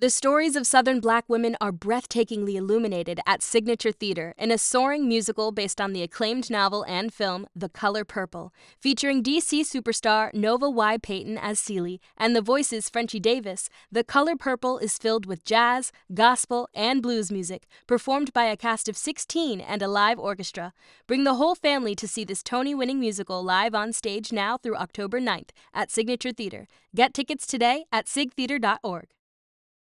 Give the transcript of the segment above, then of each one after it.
The stories of Southern black women are breathtakingly illuminated at Signature Theater in a soaring musical based on the acclaimed novel and film The Color Purple, featuring DC superstar Nova Y. Payton as Celie and the voices Frenchie Davis. The Color Purple is filled with jazz, gospel, and blues music, performed by a cast of 16 and a live orchestra. Bring the whole family to see this Tony winning musical live on stage now through October 9th at Signature Theater. Get tickets today at sigtheater.org.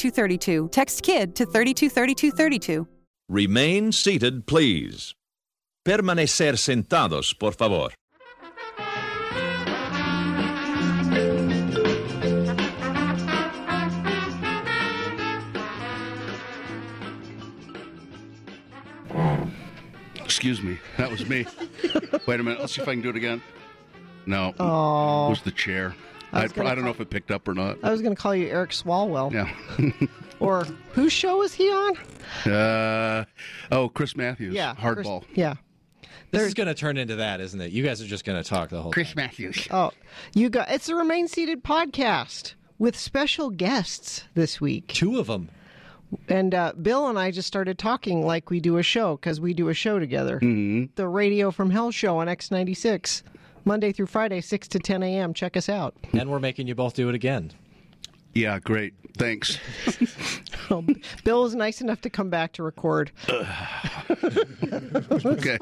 323232. Text KID to 323232. Remain seated, please. Permanecer sentados, por favor. Excuse me. That was me. Wait a minute. Let's see if I can do it again. No. Oh. It was the chair. I I, was I don't know if it picked up or not. I was going to call you Eric Swalwell. Yeah. Or whose show is he on? uh, oh, Chris Matthews. Yeah. Chris- Hardball. yeah. This is going to turn into that, isn't it? You guys are just going to talk the whole Chris time. Matthews. Oh, you got it's a Remain Seated podcast with special guests this week. Two of them. And uh, Bill and I just started talking like we do a show because we do a show together. Mm-hmm. The Radio from Hell show on X96, Monday through Friday, 6 to 10 a.m. Check us out. And we're making you both do it again. Yeah, great. Thanks. Bill was nice enough to come back to record. okay.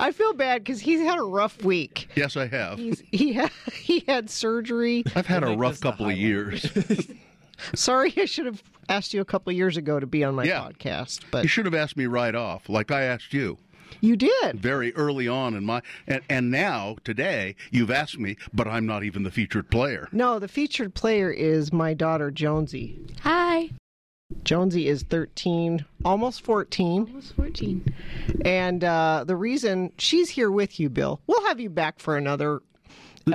I feel bad because he's had a rough week. Yes, I have. He's, he had he had surgery. I've had a rough couple of years. Sorry, I should have asked you a couple of years ago to be on my Yeah. podcast, but you should have asked me right off, like I asked you you did. very early on in my. And, and now, today, you've asked me, but I'm not even the featured player. No, the featured player is my daughter Jonesy. Hi. Jonesy is 13, almost 14. Almost 14. And uh, the reason she's here with you, Bill, we'll have you back for another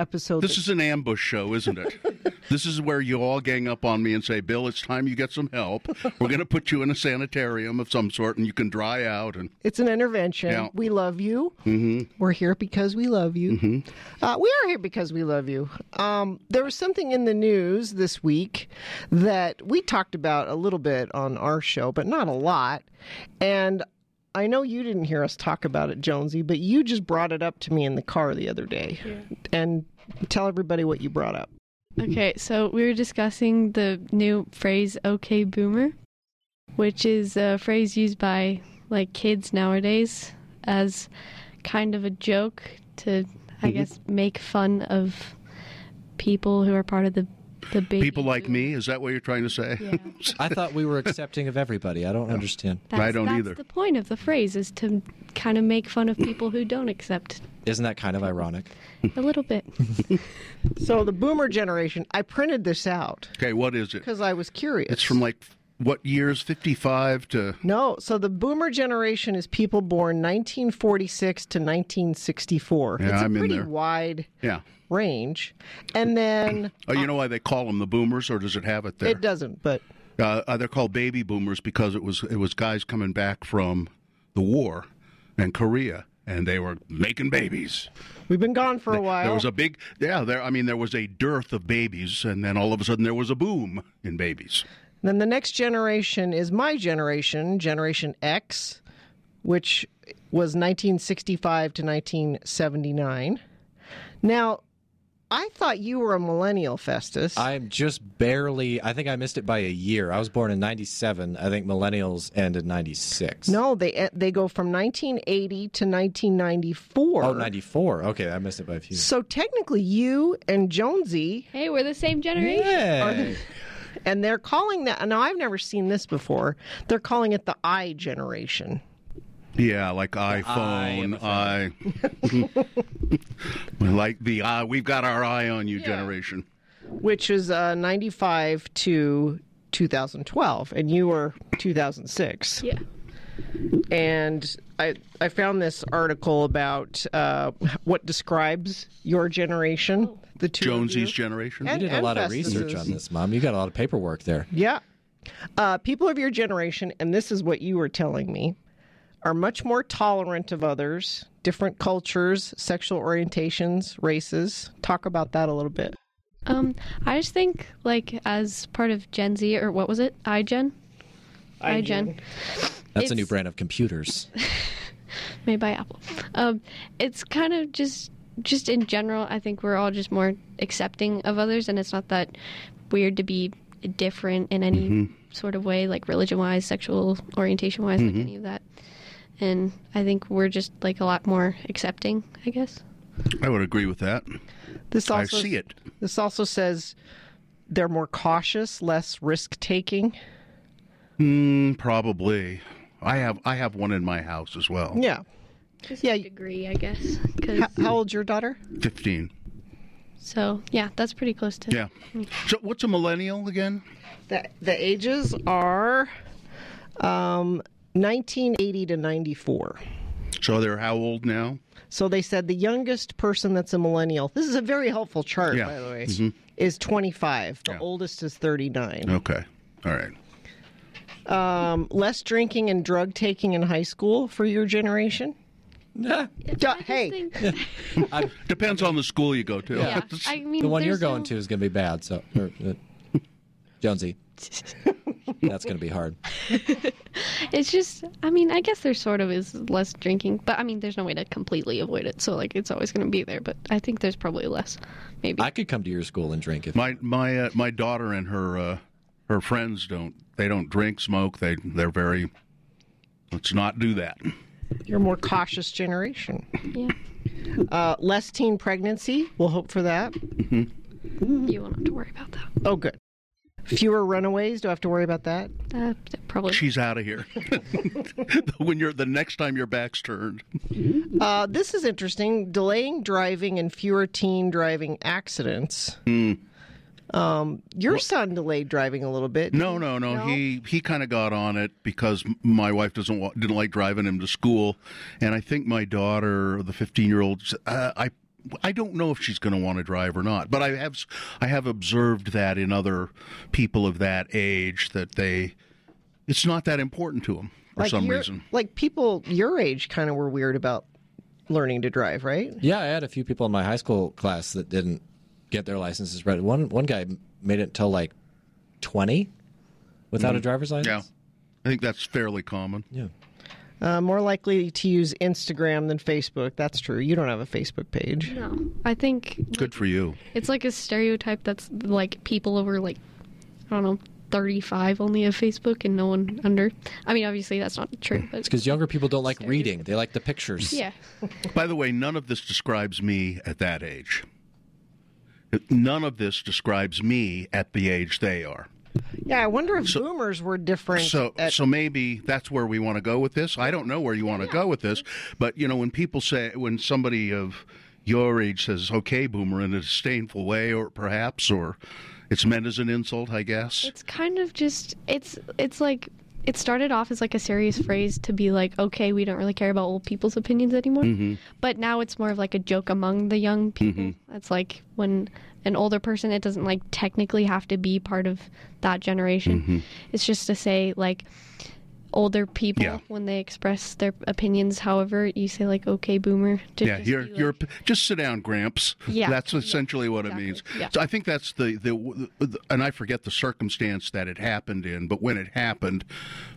episode. This that- is an ambush show, isn't it? this is where you all gang up on me and say, Bill, it's time you get some help. We're going to put you in a sanitarium of some sort and you can dry out. And it's an intervention. Yeah. We love you. Mhm. We're here because we love you. Mm-hmm. Uh, we are here because we love you. Um, there was something in the news this week that we talked about a little bit on our show, but not a lot. And I know you didn't hear us talk about it, Jonesy, but you just brought it up to me in the car the other day. And tell everybody what you brought up. Okay, so we were discussing the new phrase "okay boomer," which is a phrase used by like kids nowadays as kind of a joke to, I Mhm. guess, make fun of people who are part of the the baby. people like me, is that what you're trying to say? Yeah. I thought we were accepting of everybody. I don't understand. That's, don't that's either. the point of the phrase is to kind of make fun of people who don't accept Isn't that kind of ironic? a little bit. So, the boomer generation, I printed this out Okay, what is it? because I was curious. It's from like what years? 55 to. No, so the boomer generation is people born 1946 to 1964. Yeah, it's a I'm in pretty wide Yeah. range. And then Oh, you know why they call them the boomers, or does it have it there? it doesn't, but Uh, uh, they're called baby boomers because it was it was guys coming back from the war and Korea, and they were making babies. we've been gone for a while. There was a big yeah. There, I mean, there was a dearth of babies, and then all of a sudden there was a boom in babies. Then the next generation is my generation, Generation X, which was 1965 to 1979. Now, I thought you were a millennial, Festus. I'm just barely. I think I missed it by a year. I was born in '97. I think millennials end in '96. no, they they go from 1980 to 1994. Oh, 94. Okay, I missed it by a few. So technically, you and Jonesy, Hey, we're the same generation. Yeah. And they're calling that. Now, I've never seen this before. They're calling it the I generation. Yeah, like iPhone, i, like the eye. We've got our eye on you generation. which is uh, 95 to 2012, and you were 2006. Yeah. And I I found this article about uh, what describes your generation, the two Jonesy's you. generation. You did a and lot of research on this, Mom. You got a lot of paperwork there. Yeah. Uh, people of your generation, and this is what you were telling me, are much more tolerant of others, different cultures, sexual orientations, races. Talk about that a little bit. Um, I just think like as part of Gen Z or what was it? iGen. iGen. That's a new brand of computers. made by Apple. Um, it's kind of just just in general. I think we're all just more accepting of others, and it's not that weird to be different in any sort of way, like religion wise, sexual orientation wise, like any of that. And I think we're just like a lot more accepting. I guess. I would agree with that. This also, I see it. This also says they're more cautious, less risk taking. Mm, probably. I have I have one in my house as well. Yeah. Just Yeah. a degree, I guess. 'cause- How, how old's your daughter? Fifteen. so yeah, that's pretty close to. Yeah. So what's a millennial again? The, the ages are um, 1980 to 94. So they're how old now? So they said the youngest person that's a millennial, this is a very helpful chart, Yeah. by the way, Mhm. is 25. The Yeah. oldest is 39. Okay. All right. Um, less drinking and drug taking in high school for your generation? Nah. Duh, hey, Think- Depends on the school you go to. yeah, I mean, The one you're there's no- going to is going to be bad. So, or, uh, Jonesy, that's going to be hard. It's just, I mean, I guess there sort of is less drinking, but I mean, there's no way to completely avoid it. So, like, it's always going to be there, but I think there's probably less. Maybe. I could come to your school and drink if My my uh, my daughter and her uh, her friends don't they don't drink smoke they they're very let's not do that. you're a more cautious generation. yeah. Uh, less teen pregnancy, we'll hope for that. You won't have to worry about that. Oh, good. Fewer runaways, do I have to worry about that? Uh, probably. She's out of here. when you're the next time your back's turned. Uh, this is interesting. Delaying driving and fewer teen driving accidents. Hmm. Um, your son delayed driving a little bit. No, no, no. He he kind of got on it because my wife doesn't wa- didn't like driving him to school, and I think my daughter, the fifteen year old, uh, I. I don't know if she's going to want to drive or not, but I have s- I have observed that in other people of that age that they it's not that important to them for some your- reason. Like people your age kind of were weird about learning to drive, right? Yeah, I had a few people in my high school class that didn't get their licenses read. One one guy made it until like twenty without a driver's license. Yeah, I think that's fairly common. Yeah. Uh, more likely to use Instagram than Facebook. That's true. You don't have a Facebook page. no. I think Good for you. it's like a stereotype that's like people over, like, I don't know, 35 only have Facebook and no one under. I mean, obviously, that's not true, but It's because younger people don't like reading; they like the pictures. yeah. By the way, none of this describes me at that age. None of this describes me at the age they are. Yeah, I wonder if boomers were different. So, at, so maybe that's where we want to go with this. I don't know where you want to go with this, but you know, when people say, when somebody of your age says "okay, boomer" in a disdainful way, or perhaps, or it's meant as an insult, I guess. It's kind of just it's it's like it started off as like a serious phrase to be like, okay, we don't really care about old people's opinions anymore. Mm-hmm. But now it's more of like a joke among the young people. It's like when an older person, it doesn't like technically have to be part of that generation. Mm-hmm. It's just to say like older people Yeah. when they express their opinions. However, you say like, okay, boomer. to yeah, just you're like- you're just sit down, Gramps. Yeah, that's yeah, essentially what exactly, it means. yeah. So I think that's the, the the and I forget the circumstance that it happened in, but when it happened,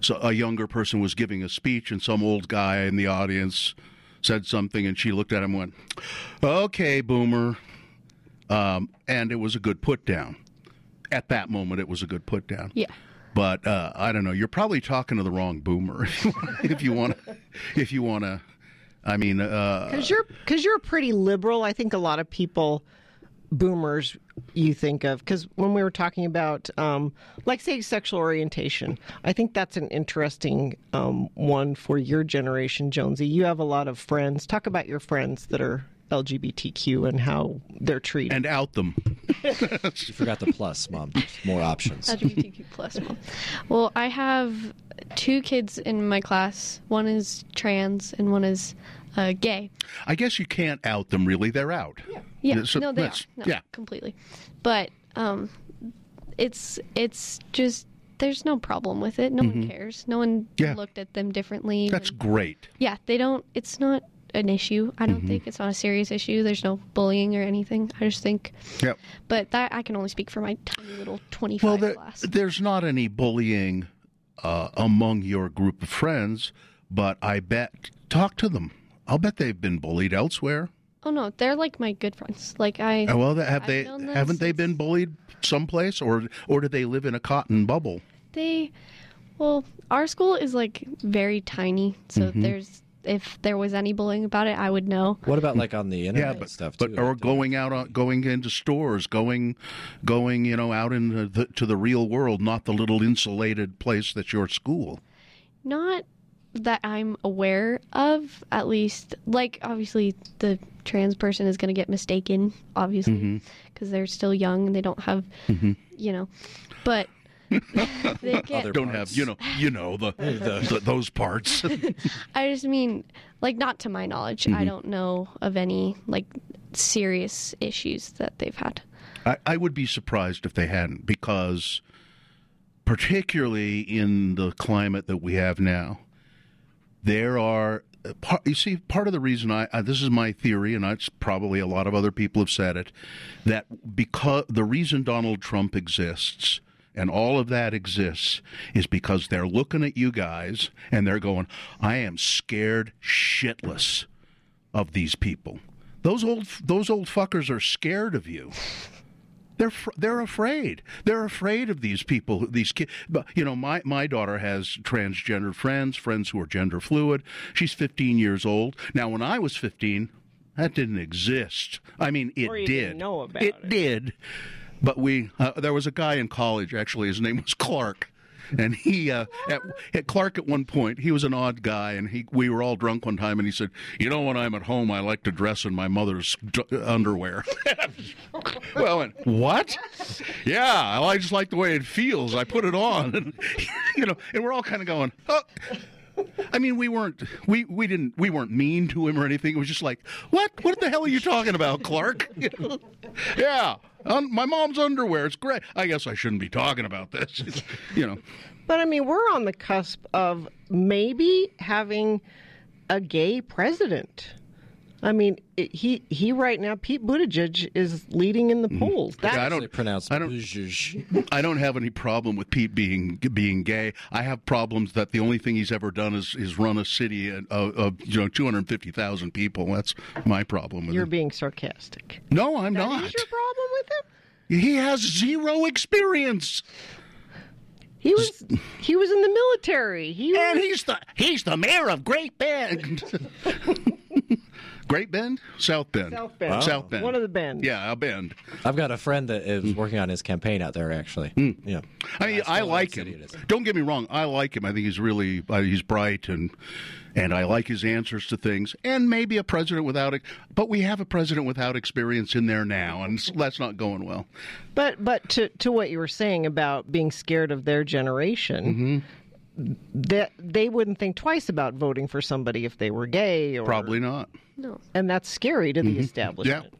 so a younger person was giving a speech, and some old guy in the audience said something, and she looked at him and went, "Okay, boomer." um, and it was a good put down. At that moment, it was a good put down. Yeah. But uh, I don't know. You're probably talking to the wrong boomer if you want to. If you want to, I mean, uh, Because you're because you're pretty liberal. I think a lot of people, boomers, you think of because when we were talking about, um, like, say, sexual orientation, I think that's an interesting um, one for your generation, Jonesy. You have a lot of friends. Talk about your friends that are LGBTQ and how they're treated. and out them. You forgot the plus, mom. More options. LGBTQ plus mom. Well, I have two kids in my class. One is trans and one is uh, gay. I guess you can't out them. Really, they're out. Yeah, So no, they are. No, yeah. completely. But um, it's it's just there's no problem with it. No one Mhm. cares. No one Yeah. looked at them differently. That's great. yeah, they don't. It's not an issue. I don't Mhm. think it's not a serious issue. There's no bullying or anything. I just think. Yep. But that I can only speak for my tiny little 25 Well, there, class. there's not any bullying uh, among your group of friends, but I bet talk to them. I'll bet they've been bullied elsewhere. Oh no, they're like my good friends. Like I. Uh, well, have I've they haven't they been bullied someplace, or or do they live in a cotton bubble? They, well, our school is like very tiny, so Mhm. there's if there was any bullying about it, I would know. What about like on the internet Yeah, and but stuff but too? or going out on going into stores, going going you know out into the, to the real world, not the little insulated place that's your school. Not that I'm aware of, at least. Like obviously, the trans person is going to get mistaken, obviously, because they're still young and they don't have, Mhm. you know, but. they get, Don't have you know you know the, the those parts. I just mean, like, not to my knowledge. I Mhm. don't know of any like serious issues that they've had. I, I would be surprised if they hadn't, because particularly in the climate that we have now, there are. You see, part of the reason I uh, this is my theory, and it's probably a lot of other people have said it, that because the reason Donald Trump exists and all of that exists is because they're looking at you guys and they're going, "I am scared shitless of these people." Those old those old fuckers are scared of you. They're they're afraid. They're afraid of these people. These kids. But you know, my my daughter has transgender friends, friends who are gender fluid. She's 15 years old now. When I was 15, that didn't exist. I mean, it did. know about it, it. did. But we uh, there was a guy in college. Actually, his name was Clark. And he, uh, at, at Clark, at one point, he was an odd guy, and he we were all drunk one time, and he said, "You know, when I'm at home, I like to dress in my mother's d- underwear." well, I went, what? Yeah, I just like the way it feels. I put it on, and, you know, and we're all kind of going, oh. I mean, we weren't we we didn't we weren't mean to him or anything. It was just like, what? What the hell are you talking about, Clark? You know? yeah, um, my mom's underwear. It's great. I guess I shouldn't be talking about this. you know. But I mean, we're on the cusp of maybe having a gay president. I mean, it, he he right now, Pete Buttigieg is leading in the polls. That, Yeah, I don't pronounce I don't. I don't have any problem with Pete being being gay. I have problems that the only thing he's ever done is is run a city of, of you know two hundred fifty thousand people. That's my problem with you're him. being sarcastic. No, I'm That not. is your problem with him? He has zero experience. He was he was in the military. He and he's the he's the mayor of Great Bend. Great Bend, South Bend, South Bend. South Bend. One of the bends. Yeah, a bend. I've got a friend that is working on his campaign out there. Actually, yeah. I mean, I like him. Don't get me wrong. I like him. I think he's really uh, he's bright and and I like his answers to things. And maybe a president without it, but we have a president without experience in there now, and that's not going well. But but to to what you were saying about being scared of their generation, Mm-hmm. That they wouldn't think twice about voting for somebody if they were gay or Probably not. No. And that's scary to the mm-hmm. Yeah. establishment.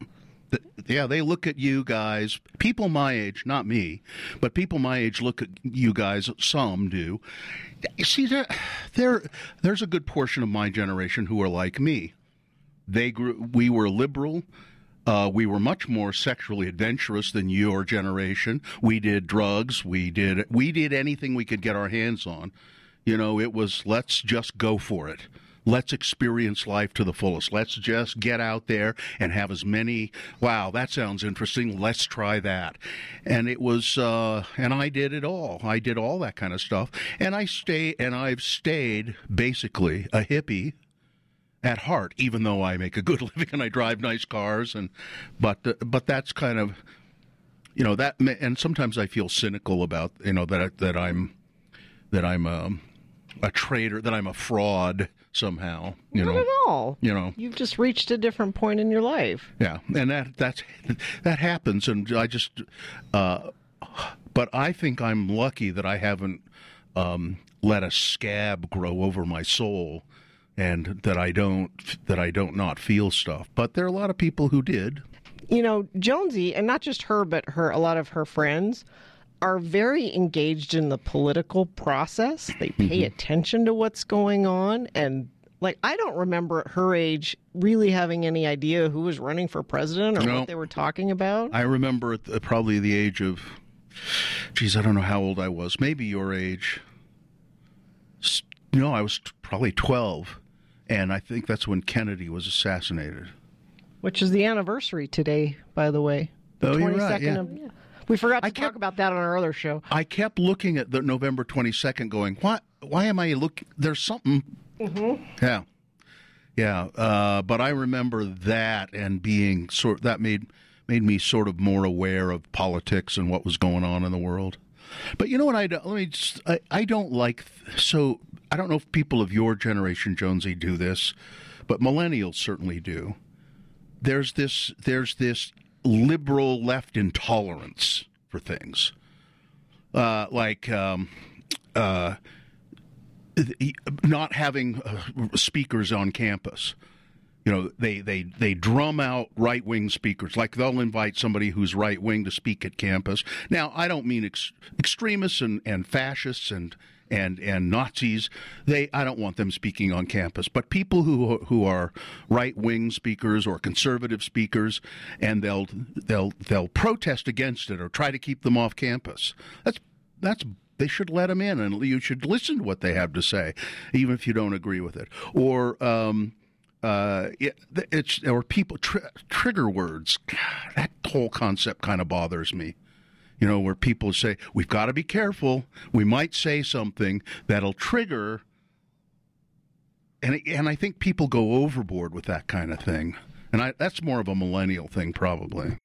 Th- Yeah, they look at you guys, people my age, not me, but people my age look at you guys, some do. You see, there, there, there's a good portion of my generation who are like me. They grew, we were liberal. Uh, we were much more sexually adventurous than your generation. We did drugs. We did we did anything we could get our hands on. You know, it was let's just go for it. let's experience life to the fullest. Let's just get out there and have as many. Wow, that sounds interesting. Let's try that. And it was, uh, and I did it all. I did all that kind of stuff. And I stay, and I've stayed basically a hippie at heart, even though I make a good living and I drive nice cars. And but uh, but that's kind of you know that and sometimes I feel cynical about you know that that I'm that I'm um, a traitor that I'm a fraud somehow you Not know at all. you know You've just reached a different point in your life. yeah and that that's that happens and I just uh, but I think I'm lucky that I haven't um, let a scab grow over my soul and that I don't that I don't not feel stuff but there are a lot of people who did You know, Jonesy, and not just her, but her a lot of her friends are very engaged in the political process. They pay mm-hmm. attention to what's going on and like I don't remember at her age really having any idea who was running for president or No. what they were talking about. I remember at the, probably the age of, geez, I don't know how old I was. Maybe your age. No, I was probably 12. And I think that's when Kennedy was assassinated. Which is the anniversary today, by the way. The Oh, you're right, 22nd yeah. of We forgot to talk about that on our other show. I kept looking at the November 22nd going, why, why am I looking? There's something. Mm-hmm. Yeah. Yeah. Uh, but I remember that and being sort that made made me sort of more aware of politics and what was going on in the world. But you know what I let me just, I, I don't like so I don't know if people of your generation Jonesy do this, but millennials certainly do. There's this there's this liberal left intolerance for things. Uh, like um, uh, not having uh, speakers on campus. You know, they, they, they drum out right wing speakers. Like they'll invite somebody who's right wing to speak at campus. Now, I don't mean ex- extremists and, and fascists and, and, and Nazis. They I don't want them speaking on campus. But people who who are right wing speakers or conservative speakers, and they'll they'll they'll protest against it or try to keep them off campus. That's that's they should let them in and you should listen to what they have to say, even if you don't agree with it. Or um, uh, it, it's or people tr- trigger words. God, that whole concept kind of bothers me. You know, where people say we've got to be careful. We might say something that'll trigger. And and I think people go overboard with that kind of thing. And I, that's more of a millennial thing, probably.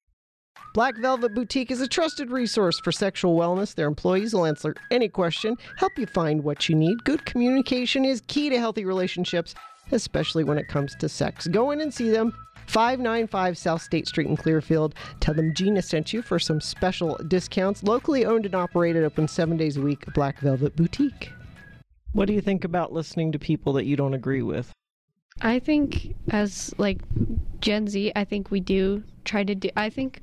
Black Velvet Boutique is a trusted resource for sexual wellness. Their employees will answer any question, help you find what you need. Good communication is key to healthy relationships, especially when it comes to sex. Go in and see them. 595 South State Street in Clearfield. Tell them Gina sent you for some special discounts. Locally owned and operated, open seven days a week. Black Velvet Boutique. What do you think about listening to people that you don't agree with? I think as like Gen Z, I think we do try to do. I think,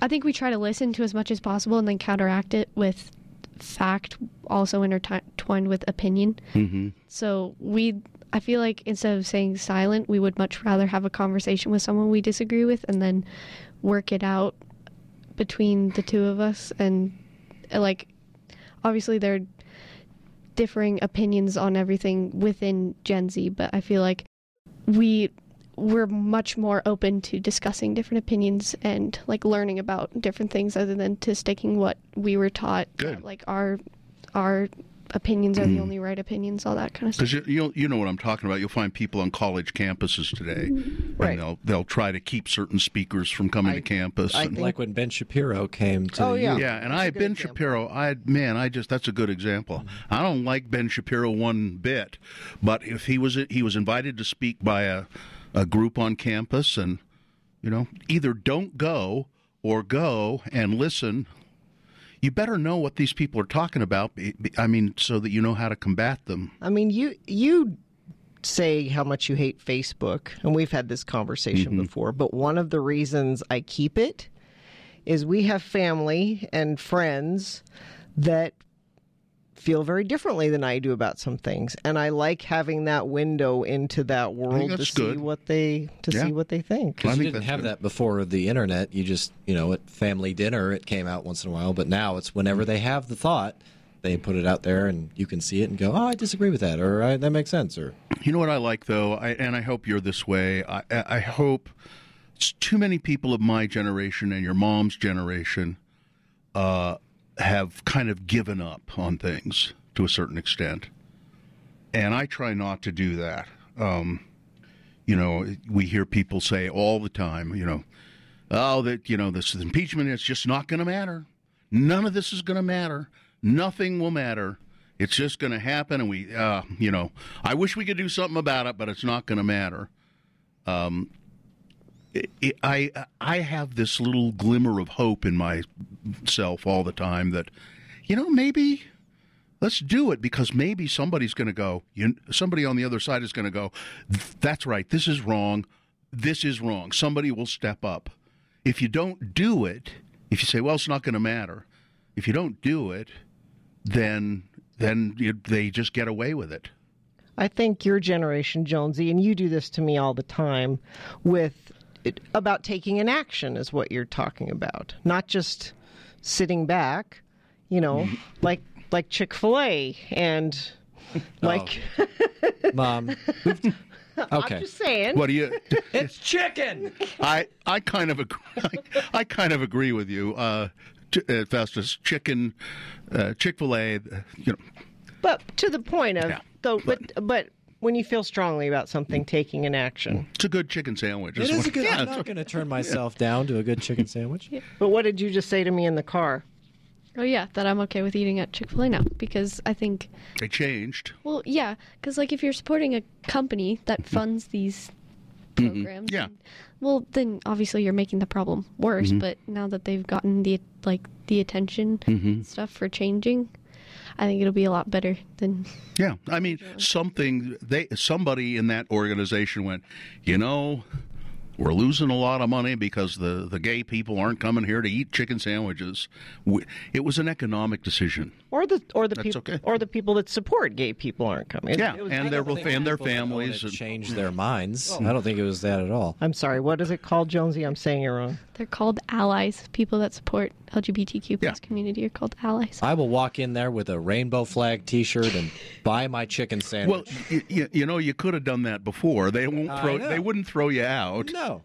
I think we try to listen to as much as possible and then counteract it with fact, also intertwined with opinion. Mm-hmm. So we, I feel like instead of saying silent, we would much rather have a conversation with someone we disagree with and then work it out between the two of us. And uh, like, obviously there are differing opinions on everything within Gen Z, but I feel like we we're much more open to discussing different opinions and like learning about different things other than to sticking what we were taught that, like our our opinions are the mm-hmm. only right opinions all that kind of stuff Because you, you you know what I'm talking about. You'll find people on college campuses today, Right. and they'll they'll try to keep certain speakers from coming to campus. and- like when Ben Shapiro came to Oh, yeah. Yeah, and I Ben Shapiro. I man, I just that's a good example. Mm-hmm. I don't like Ben Shapiro one bit, but if he was he was invited to speak by a a group on campus, and you know either don't go or go and listen. You better know what these people are talking about. I mean, so that you know how to combat them. I mean, you you say how much you hate Facebook, and we've had this conversation mm-hmm. before. But one of the reasons I keep it is we have family and friends that feel very differently than I do about some things, and I like having that window into that world to that's see good. what they to Yeah. see what they think. Because you didn't have that before the internet. You just, you know, at family dinner, it came out once in a while. But now it's whenever they have the thought, they put it out there and you can see it and go, oh, I disagree with that, or I, that makes sense, or You know what I like though, I, and I hope you're this way. I, I hope s- too many people of my generation and your mom's generation uh, have kind of given up on things to a certain extent, and I try not to do that. Um, you know, we hear people say all the time, you know, oh, that you know, this impeachment is just not going to matter. None of this is going to matter. Nothing will matter. It's just going to happen, and we, uh, you know, I wish we could do something about it, but it's not going to matter. Um, I I have this little glimmer of hope in myself all the time that, you know, maybe let's do it because maybe somebody's going to go. You, somebody on the other side is going to go. That's right. This is wrong. This is wrong. Somebody will step up. If you don't do it, if you say, "Well, it's not going to matter," if you don't do it, then then you, they just get away with it. I think your generation, Jonesy, and you do this to me all the time with it, about taking an action is what you're talking about, not just sitting back, you know, like like Chick-fil-A and like Mom. Okay. I'm just saying. What do you? It's chicken. I I kind of agree, I, I kind of agree with you, uh, t- uh, Festus. Chicken, uh, Chick Fil A. You know, But to the point of Yeah. though but but when you feel strongly about something taking an action. it's a good chicken sandwich. It is is a good. Yeah, I'm not going to turn myself down to a good chicken sandwich. But what did you just say to me in the car? Oh yeah, that I'm okay with eating at Chick Fil A now because I think They changed. Well, yeah, because like if you're supporting a company that funds these programs, Mm-hmm. Yeah. well, then obviously you're making the problem worse. Mm-hmm. But now that they've gotten the like the attention Mm-hmm. stuff for changing, I think it'll be a lot better than Yeah, I mean something. They somebody in that organization went. You know, we're losing a lot of money because the the gay people aren't coming here to eat chicken sandwiches. We, it was an economic decision. Or the or the people okay. or the people that support gay people aren't coming. Yeah, It was- and their and their people that own families. it and- changed their minds. I don't think it was that at all. I'm sorry. What is it called, Jonesy? I'm saying it wrong. They're called allies. People that support LGBTQ plus Yeah. community are called allies. I will walk in there with a rainbow flag T-shirt and buy my chicken Well, sandwich. you, you know, you could have done that before. They won't throw. They wouldn't throw you out. no,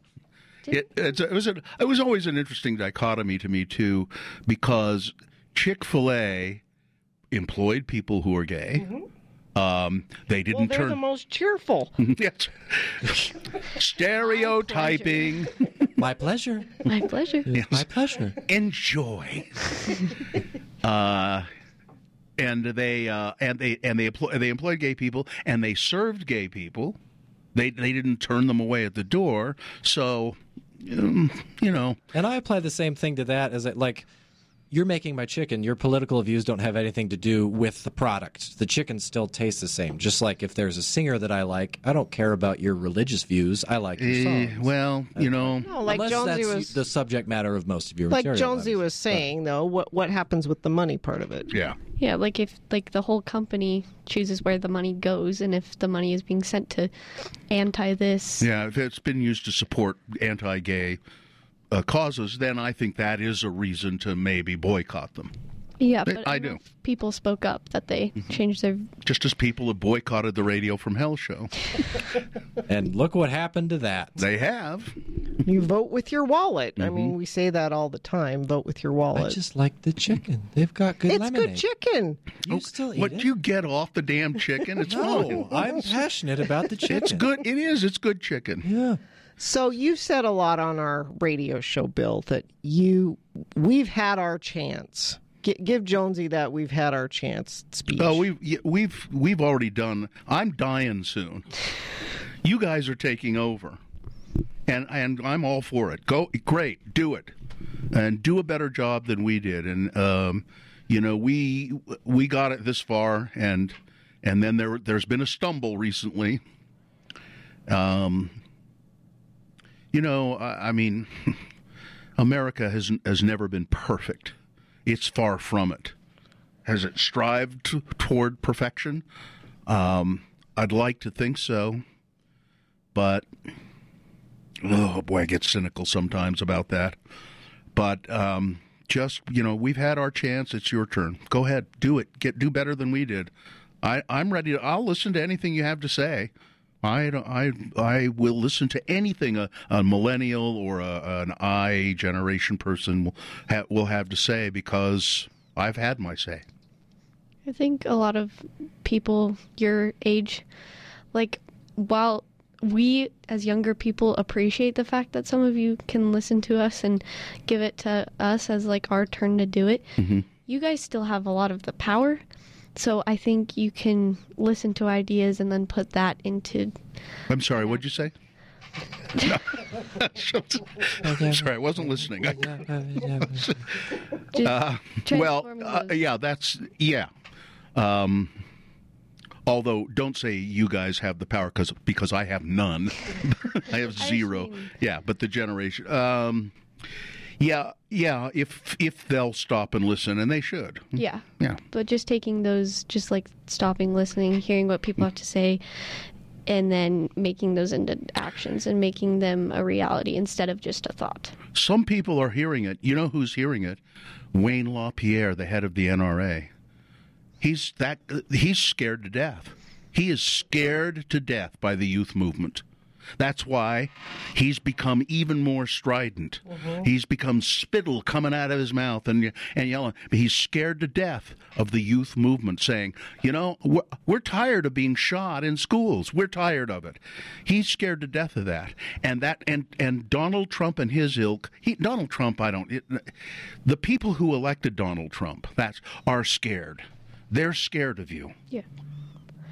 It, it's, it was a, it was always an interesting dichotomy to me too, because Chick Fil A employed people who are gay. Mm-hmm. Um, they didn't turn. they're turn. the most cheerful. yes. Stereotyping. my pleasure. My pleasure. My pleasure. Enjoy. uh, and they uh, and they and they employ, they employed gay people and they served gay people. They they didn't turn them away at the door. So, um, you know, And I apply the same thing to that as it like you're making my chicken. Your political views don't have anything to do with the product. The chicken still tastes the same. Just like if there's a singer that I like, I don't care about your religious views. I like your eh, songs. well, you know, No, like Unless Jonesy that's was the subject matter of most of your like material. Jonesy that is. was saying though. What what happens with the money part of it? yeah. Yeah, like if like the whole company chooses where the money goes, and if the money is being sent to anti this, Yeah, if it's been used to support anti-gay uh, causes, then I think that is a reason to maybe boycott them. yeah, I- but I do. Mm-hmm. People spoke up that they changed their. Just as people have boycotted the Radio from Hell show, And look what happened to that. they have. You vote with your wallet. I Mm-hmm. mean, we say that all the time. Vote with your wallet. I just like the chicken. They've got good it's lemonade. good chicken. You still eat What it? you get off the damn chicken? It's No, fine. I'm passionate about the chicken. It's good. It is. It's good chicken. Yeah. So you've said a lot on our radio show, Bill, that you we've had our chance. G- give Jonesy that we've had our chance speech. Oh, we've we've we've already done. I'm dying soon. You guys are taking over, and and I'm all for it. Go, great, do it, and do a better job than we did. And um, you know, we we got it this far, and and then there there's been a stumble recently. Um, you know, I, I mean, America has has never been perfect. It's far from it. Has it strived toward perfection? Um, I'd like to think so, but oh boy, I get cynical sometimes about that. But um, just you know, we've had our chance. It's your turn. Go ahead, do it. Get do better than we did. I, I'm ready. To, I'll listen to anything you have to say. I, I, I will listen to anything a, a millennial or a, an I generation person will, ha, will have to say because I've had my say. I think a lot of people your age, like, while we as younger people appreciate the fact that some of you can listen to us and give it to us as like our turn to do it, mm-hmm. you guys still have a lot of the power. So I think you can listen to ideas and then put that into. I'm sorry. What'd you say? Sorry, I wasn't listening. uh, well, uh, yeah, that's yeah. Um, although, don't say you guys have the power because because I have none. I have zero. Yeah, but the generation. Um, yeah, yeah. If if they'll stop and listen, and they should. Yeah. Yeah. But just taking those, just like stopping, listening, hearing what people have to say, and then making those into actions and making them a reality instead of just a thought. Some people are hearing it. You know who's hearing it? Wayne LaPierre, the head of the NRA. He's that he's scared to death. He is scared to death by the youth movement. That's why he's become even more strident. Mm-hmm. He's become spittle coming out of his mouth and and yelling. He's scared to death of the youth movement, saying, "You know, we're, we're tired of being shot in schools. We're tired of it." He's scared to death of that. And that and and Donald Trump and his ilk. He, Donald Trump, I don't. It, the people who elected Donald Trump, that's are scared. They're scared of you. Yeah.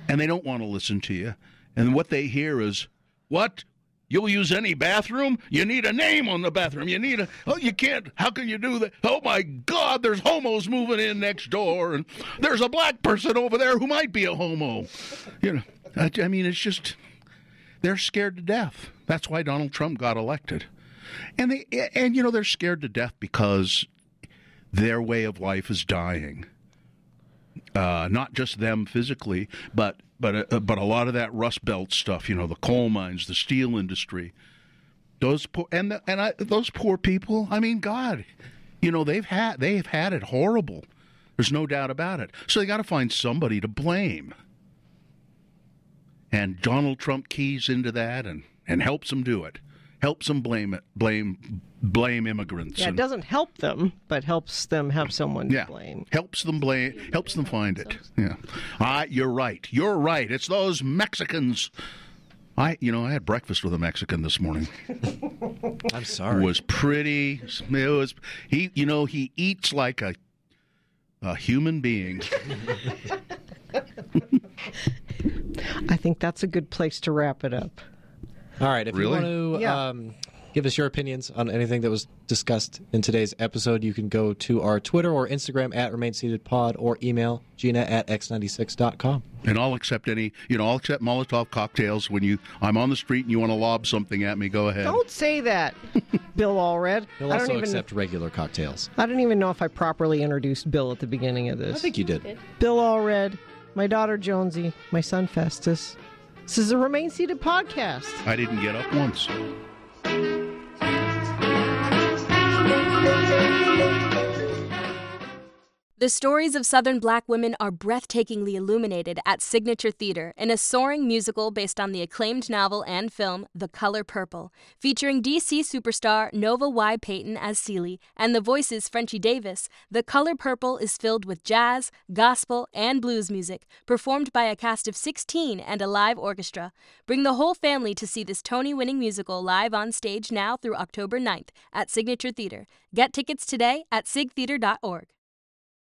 And they don't want to listen to you. And what they hear is, what? You'll use any bathroom? You need a name on the bathroom. You need a. Oh, you can't. How can you do that? Oh my God, there's homos moving in next door, and there's a black person over there who might be a homo. You know, I, I mean, it's just. They're scared to death. That's why Donald Trump got elected. And they, and you know, they're scared to death because their way of life is dying. Uh, not just them physically, but but uh, but a lot of that Rust Belt stuff. You know, the coal mines, the steel industry. Those poor and the, and I, those poor people. I mean, God, you know they've had they've had it horrible. There's no doubt about it. So they got to find somebody to blame. And Donald Trump keys into that and and helps them do it. Helps them blame it. Blame blame immigrants. Yeah, and, it doesn't help them, but helps them have someone yeah, to blame. Helps them blame. Helps them find it. Yeah. Ah, you're right. You're right. It's those Mexicans. I, you know, I had breakfast with a Mexican this morning. I'm sorry. It was pretty. It was he. You know, he eats like a a human being. I think that's a good place to wrap it up. All right. If Really? you want to Yeah. um, give us your opinions on anything that was discussed in today's episode, you can go to our Twitter or Instagram at Remain Seated Pod or email Gina at x96.com. And I'll accept any. You know, I'll accept Molotov cocktails when you. I'm on the street and you want to lob something at me. Go ahead. Don't say that, Bill Allred. He'll I don't even. accept regular cocktails. I don't even know if I properly introduced Bill at the beginning of this. I think you did. Bill Allred, my daughter Jonesy, my son Festus. This is a Remain Seated podcast. I didn't get up once. The stories of Southern black women are breathtakingly illuminated at Signature Theater in a soaring musical based on the acclaimed novel and film The Color Purple, featuring DC superstar Nova Y. Payton as Celie and the voices Frenchie Davis. The Color Purple is filled with jazz, gospel, and blues music, performed by a cast of 16 and a live orchestra. Bring the whole family to see this Tony winning musical live on stage now through October 9th at Signature Theater. Get tickets today at sigtheater.org.